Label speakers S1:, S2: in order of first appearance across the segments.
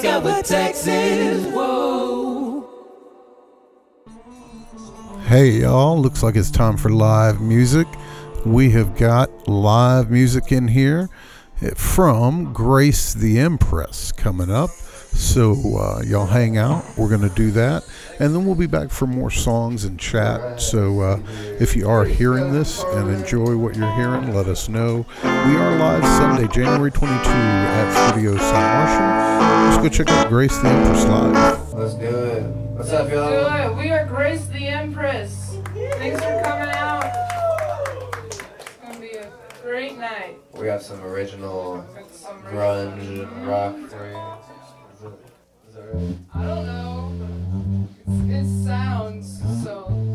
S1: discover Texas. Whoa.
S2: Hey y'all, looks like it's time for live music. We have got live music in here from Grace the Empress coming up. So uh, y'all hang out. We're going to do that. And then we'll be back for more songs and chat. So uh, if you are hearing this and enjoy what you're hearing, let us know. We are live Sunday, January 22 at Studio San Martian. Let's go check out Grace the Empress live.
S3: Let's do it. What's up,
S4: Do
S3: y'all?
S4: it. We are Grace the Empress. Thanks for coming out. It's gonna be a great night.
S3: We got some original
S4: some
S3: grunge rock for you.
S4: I don't know. It sounds so.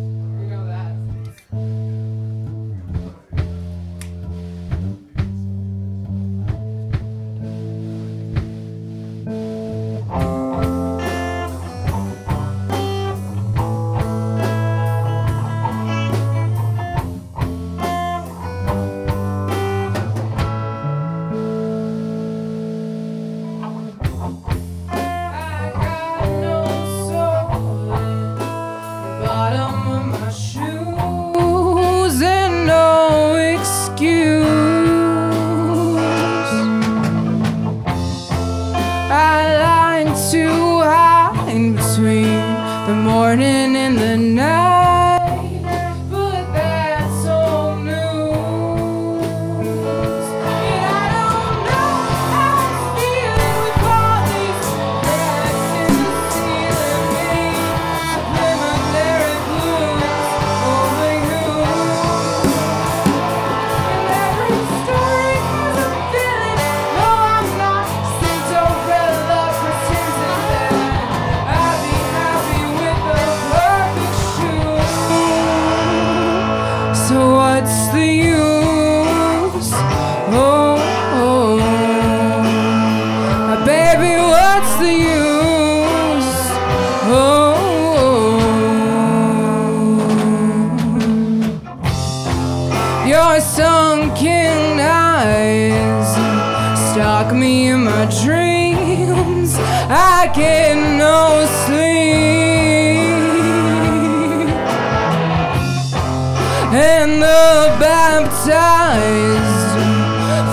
S4: Baptized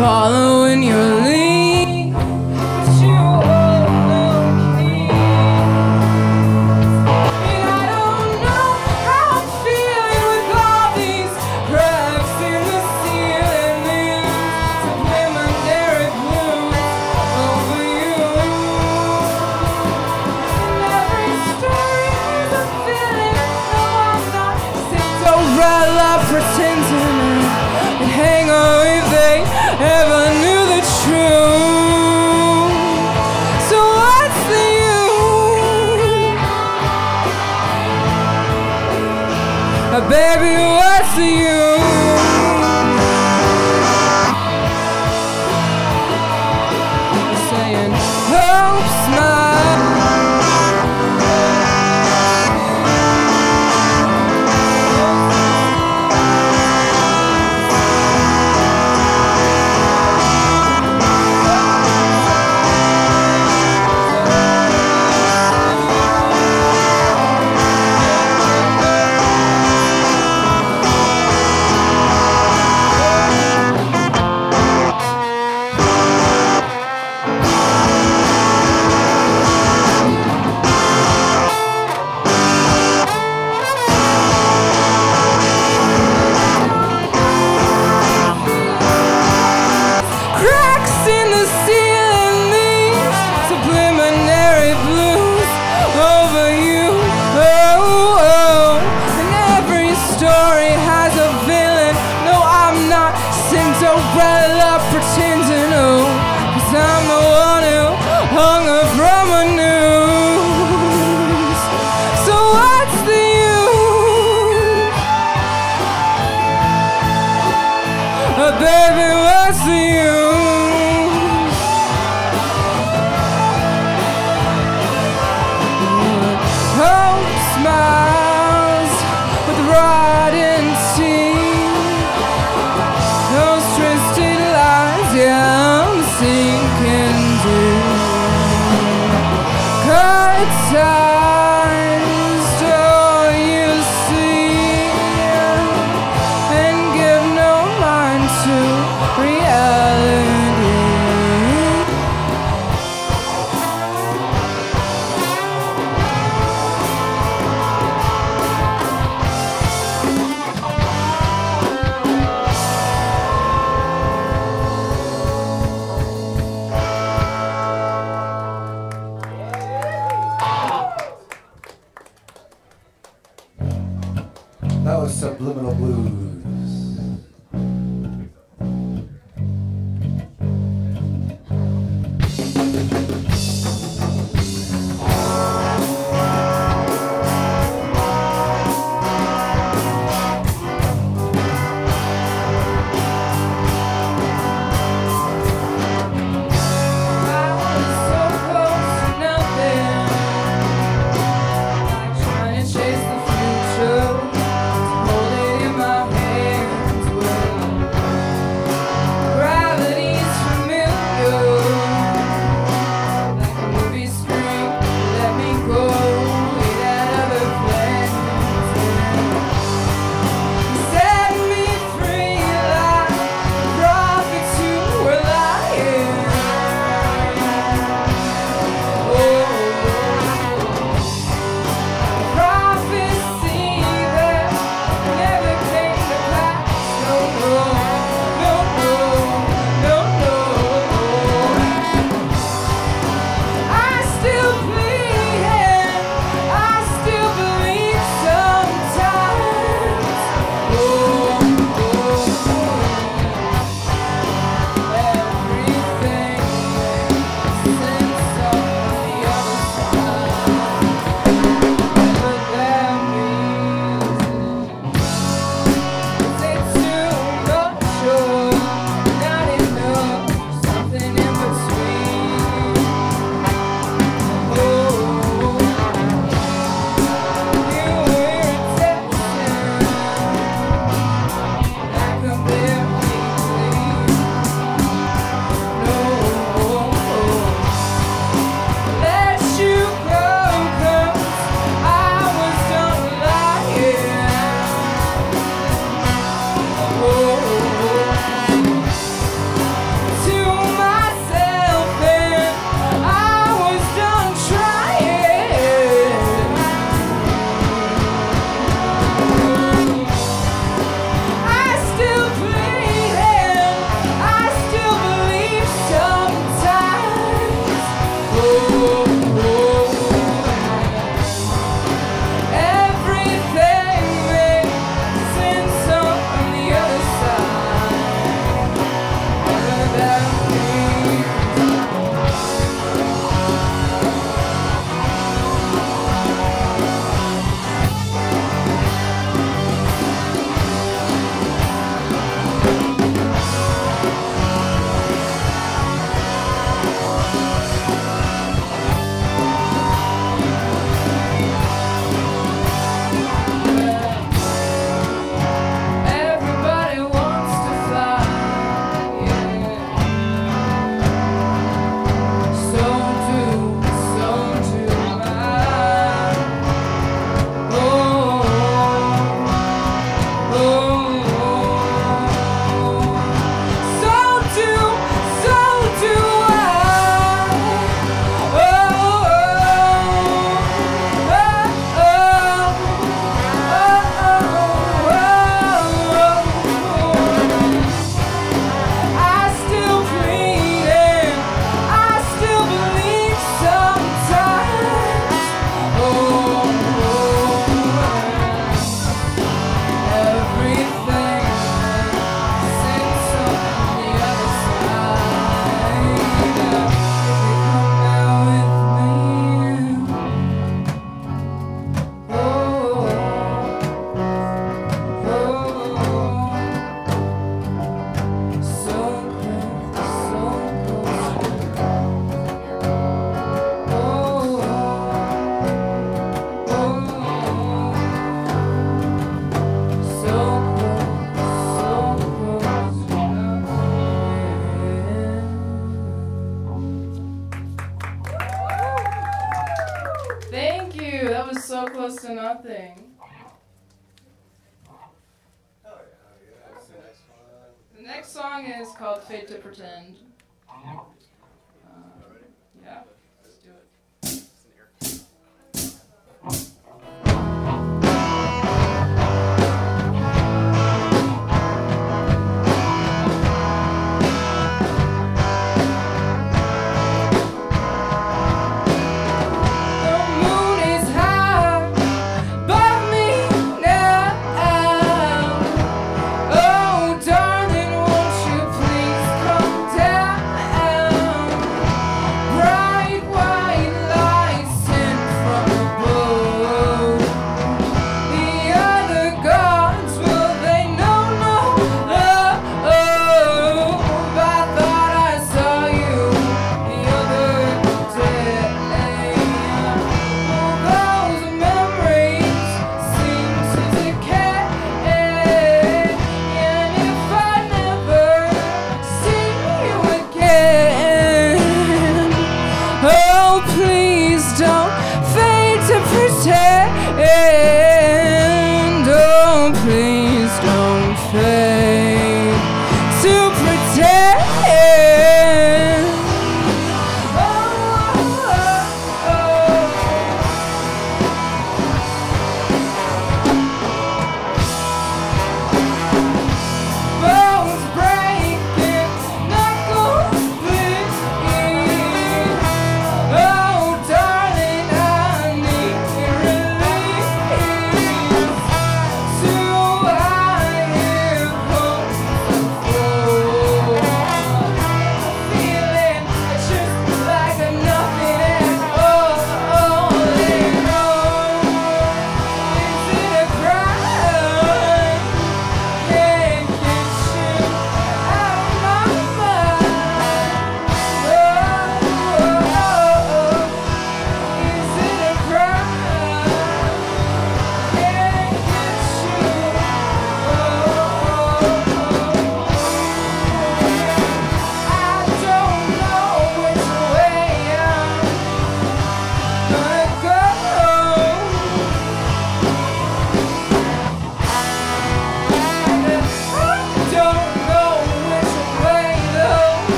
S4: follow in your lead.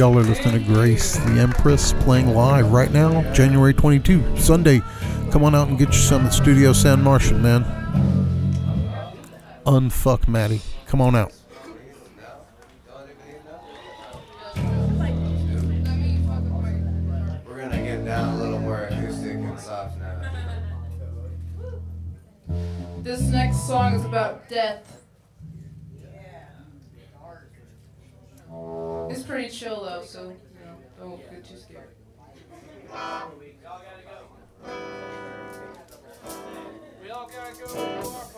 S2: Y'all are listening to Grace, the Empress, playing live right now, January 22, Sunday. Come on out and get you some at Studio San Martian, man. Unfuck Maddie. Come on out.
S4: This next song is about death. It's pretty chill though, so you know, don't get too scared. We all gotta go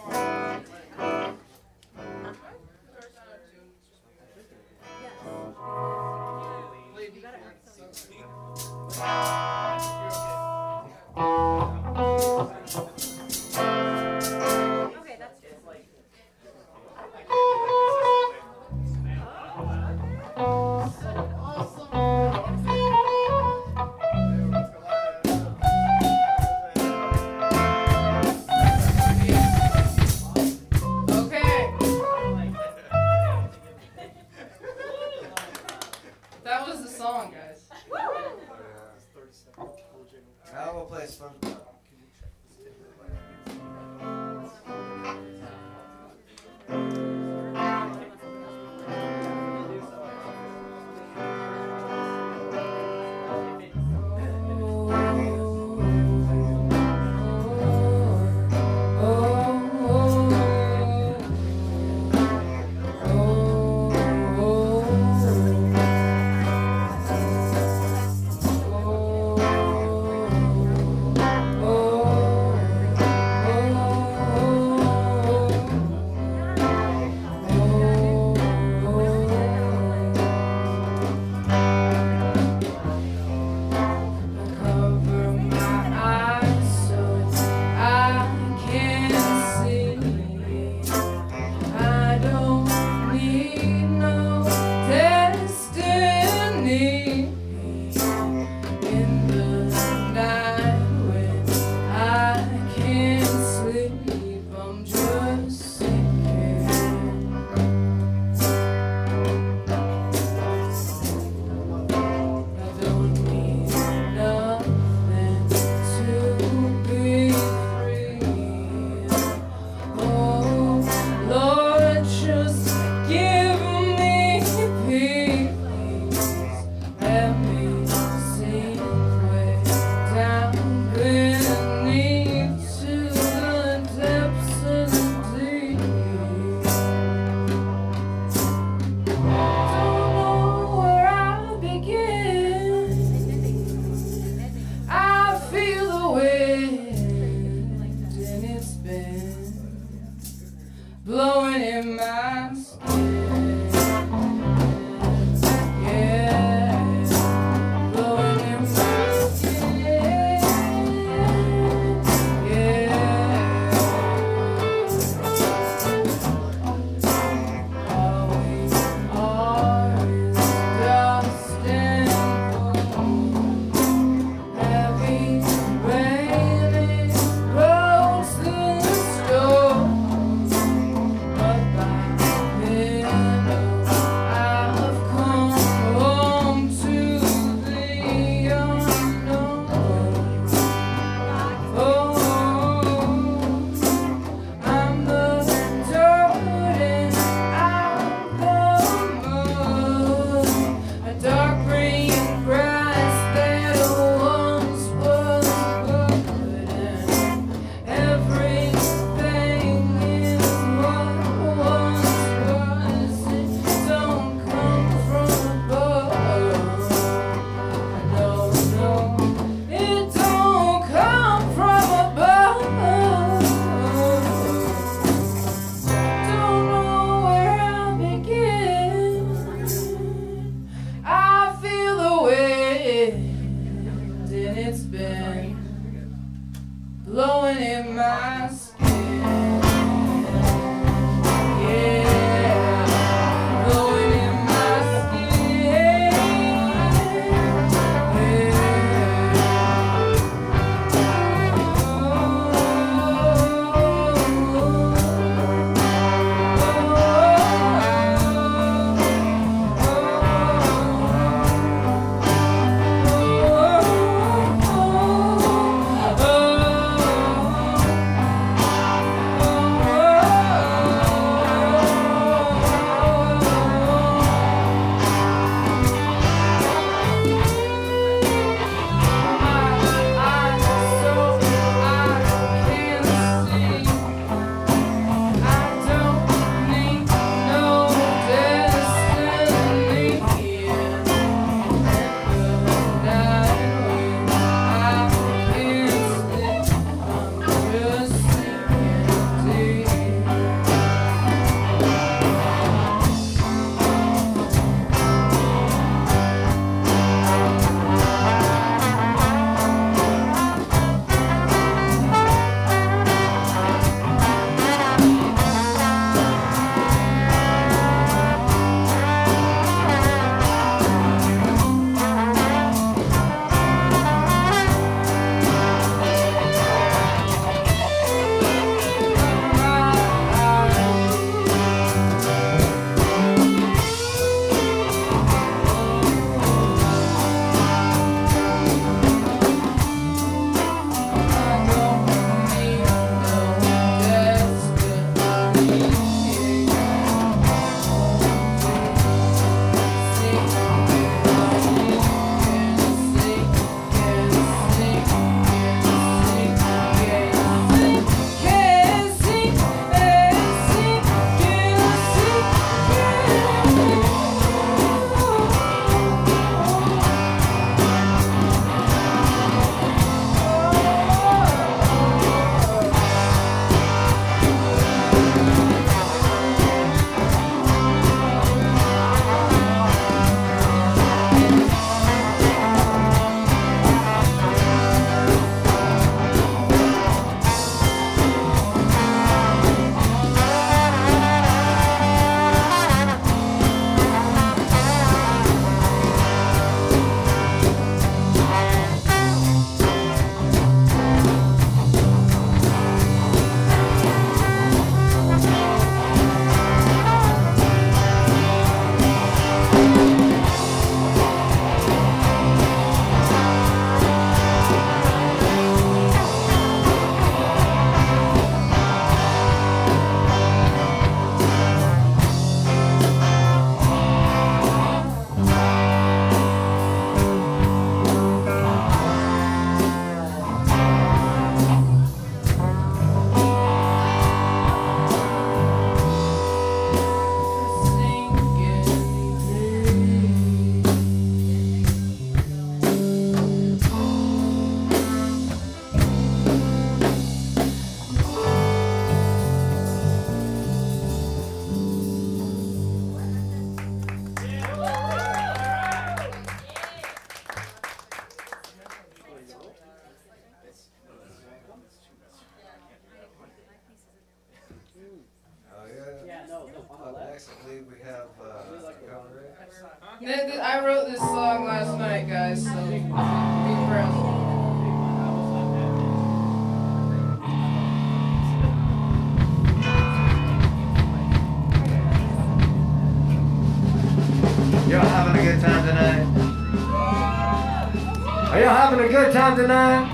S4: tonight?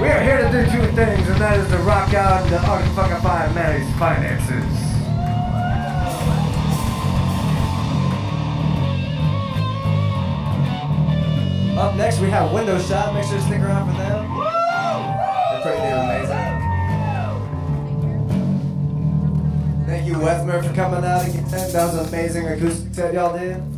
S4: We are here to do two things, and that is to rock out and to unfuckify Maddie's finances. Up next, we have Window Shop. Make sure to stick around for them. They're pretty damn amazing. Thank you, Wethmer, for coming out again. That was an amazing acoustic set y'all did.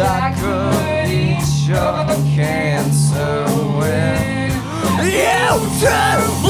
S3: I could eat your cancer with you
S4: too.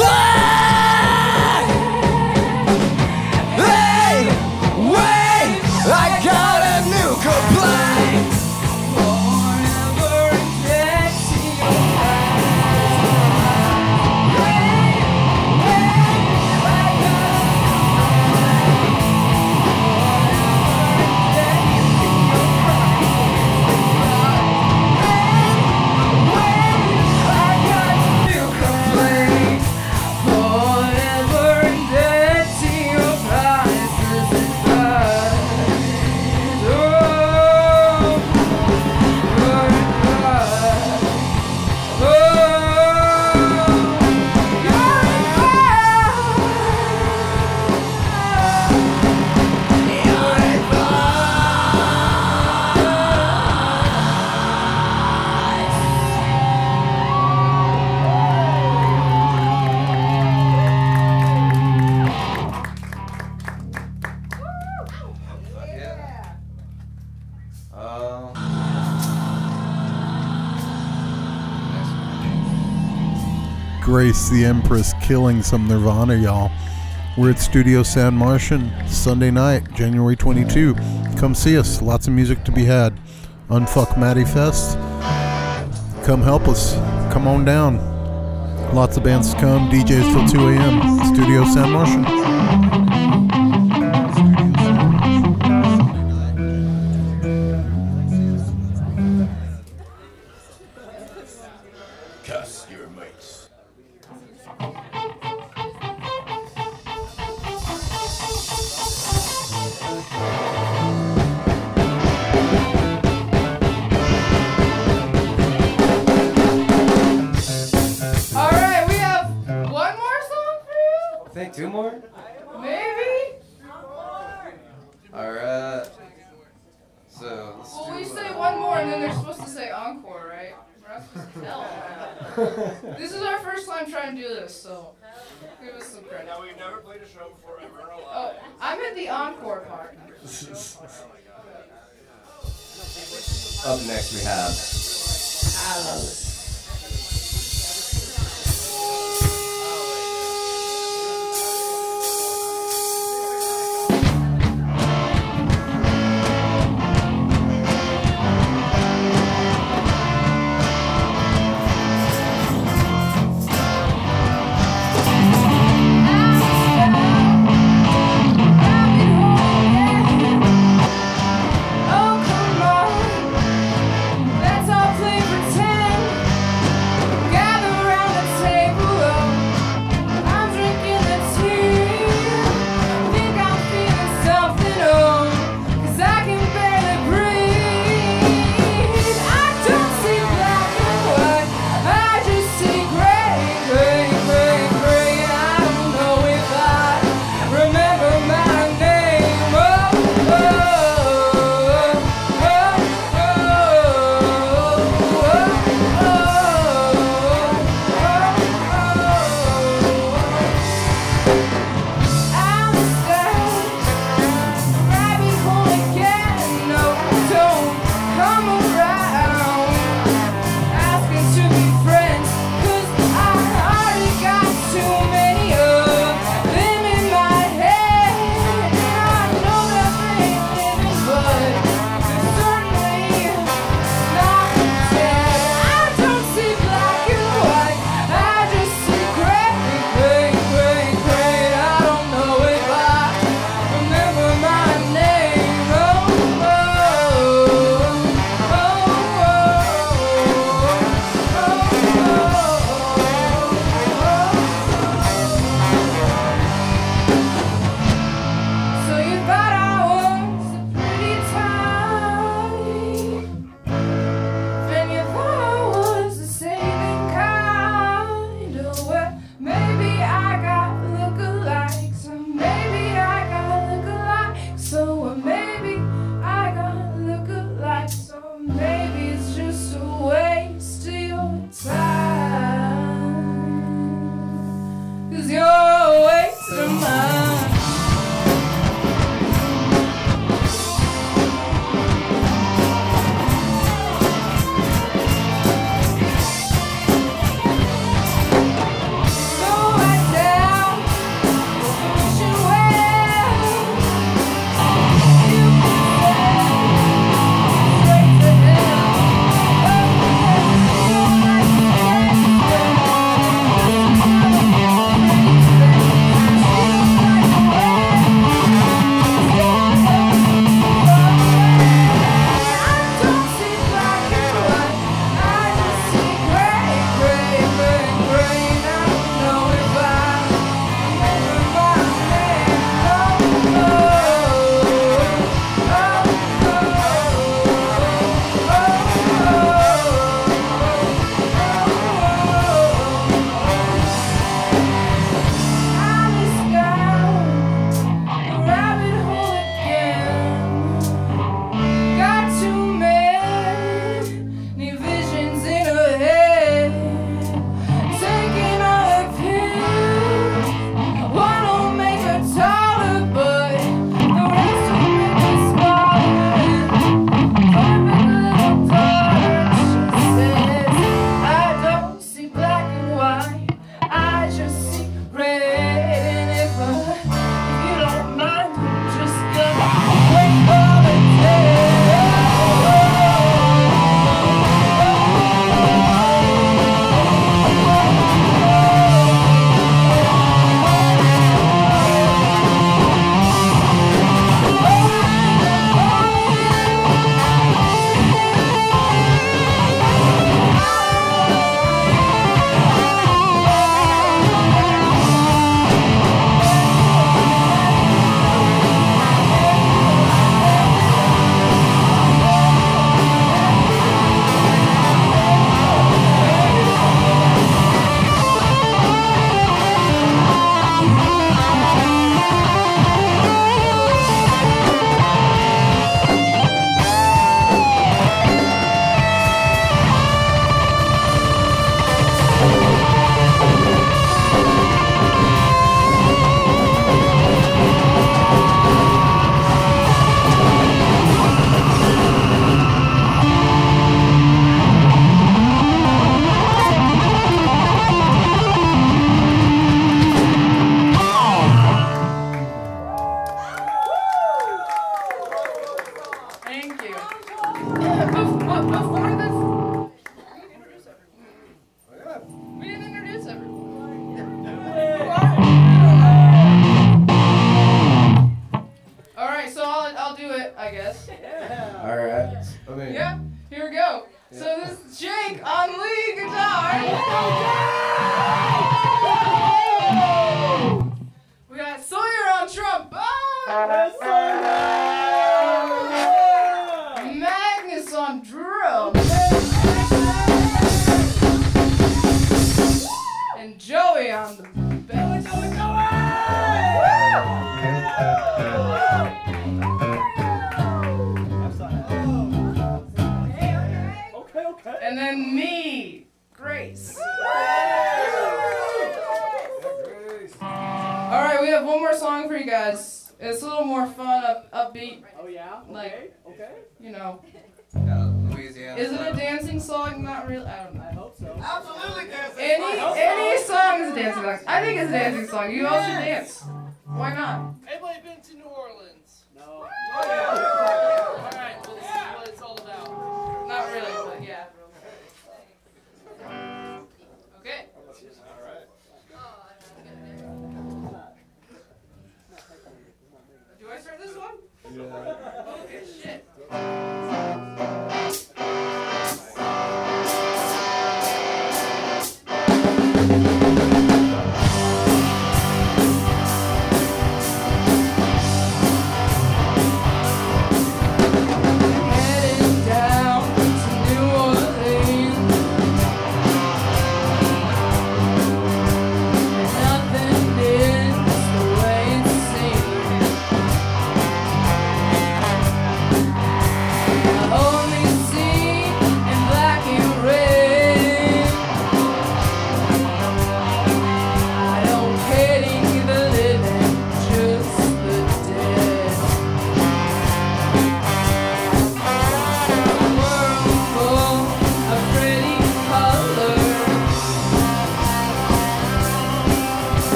S2: Grace the Empress killing some Nirvana, y'all. We're at Studio San Martian Sunday night, January 22. Come see us. Lots of music to be had. Unfuck Maddie Fest. Come help us. Come on down. Lots of bands to come. DJs till 2 a.m. Studio San Martian.
S5: Now, we've a show before ever
S4: Oh. I'm in the encore part.
S3: Up next we have
S4: Oh,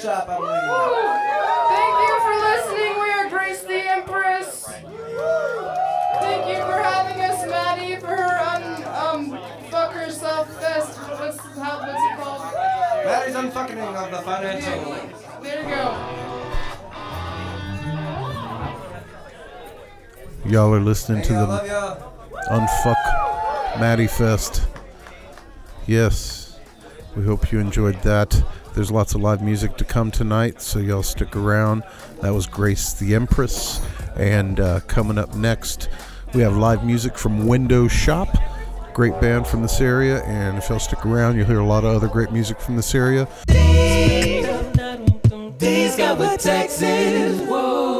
S3: Shop, I believe.
S4: Thank you for listening. We are Grace the Empress. Thank you for having us, Maddie, for her un, um, fuck herself fest. What's, how, what's it called?
S3: Maddie's unfucking of the financial.
S4: There you go.
S2: Y'all are listening to
S3: Hey, I
S2: the. Unfuck Maddie Fest. Yes, we hope you enjoyed that. There's lots of live music to come tonight, so y'all stick around. That was Grace the Empress. And uh, coming up next, we have live music from Window Shop. Great band from this area, and if y'all stick around, you'll hear a lot of other great music from this area.
S6: These. Whoa.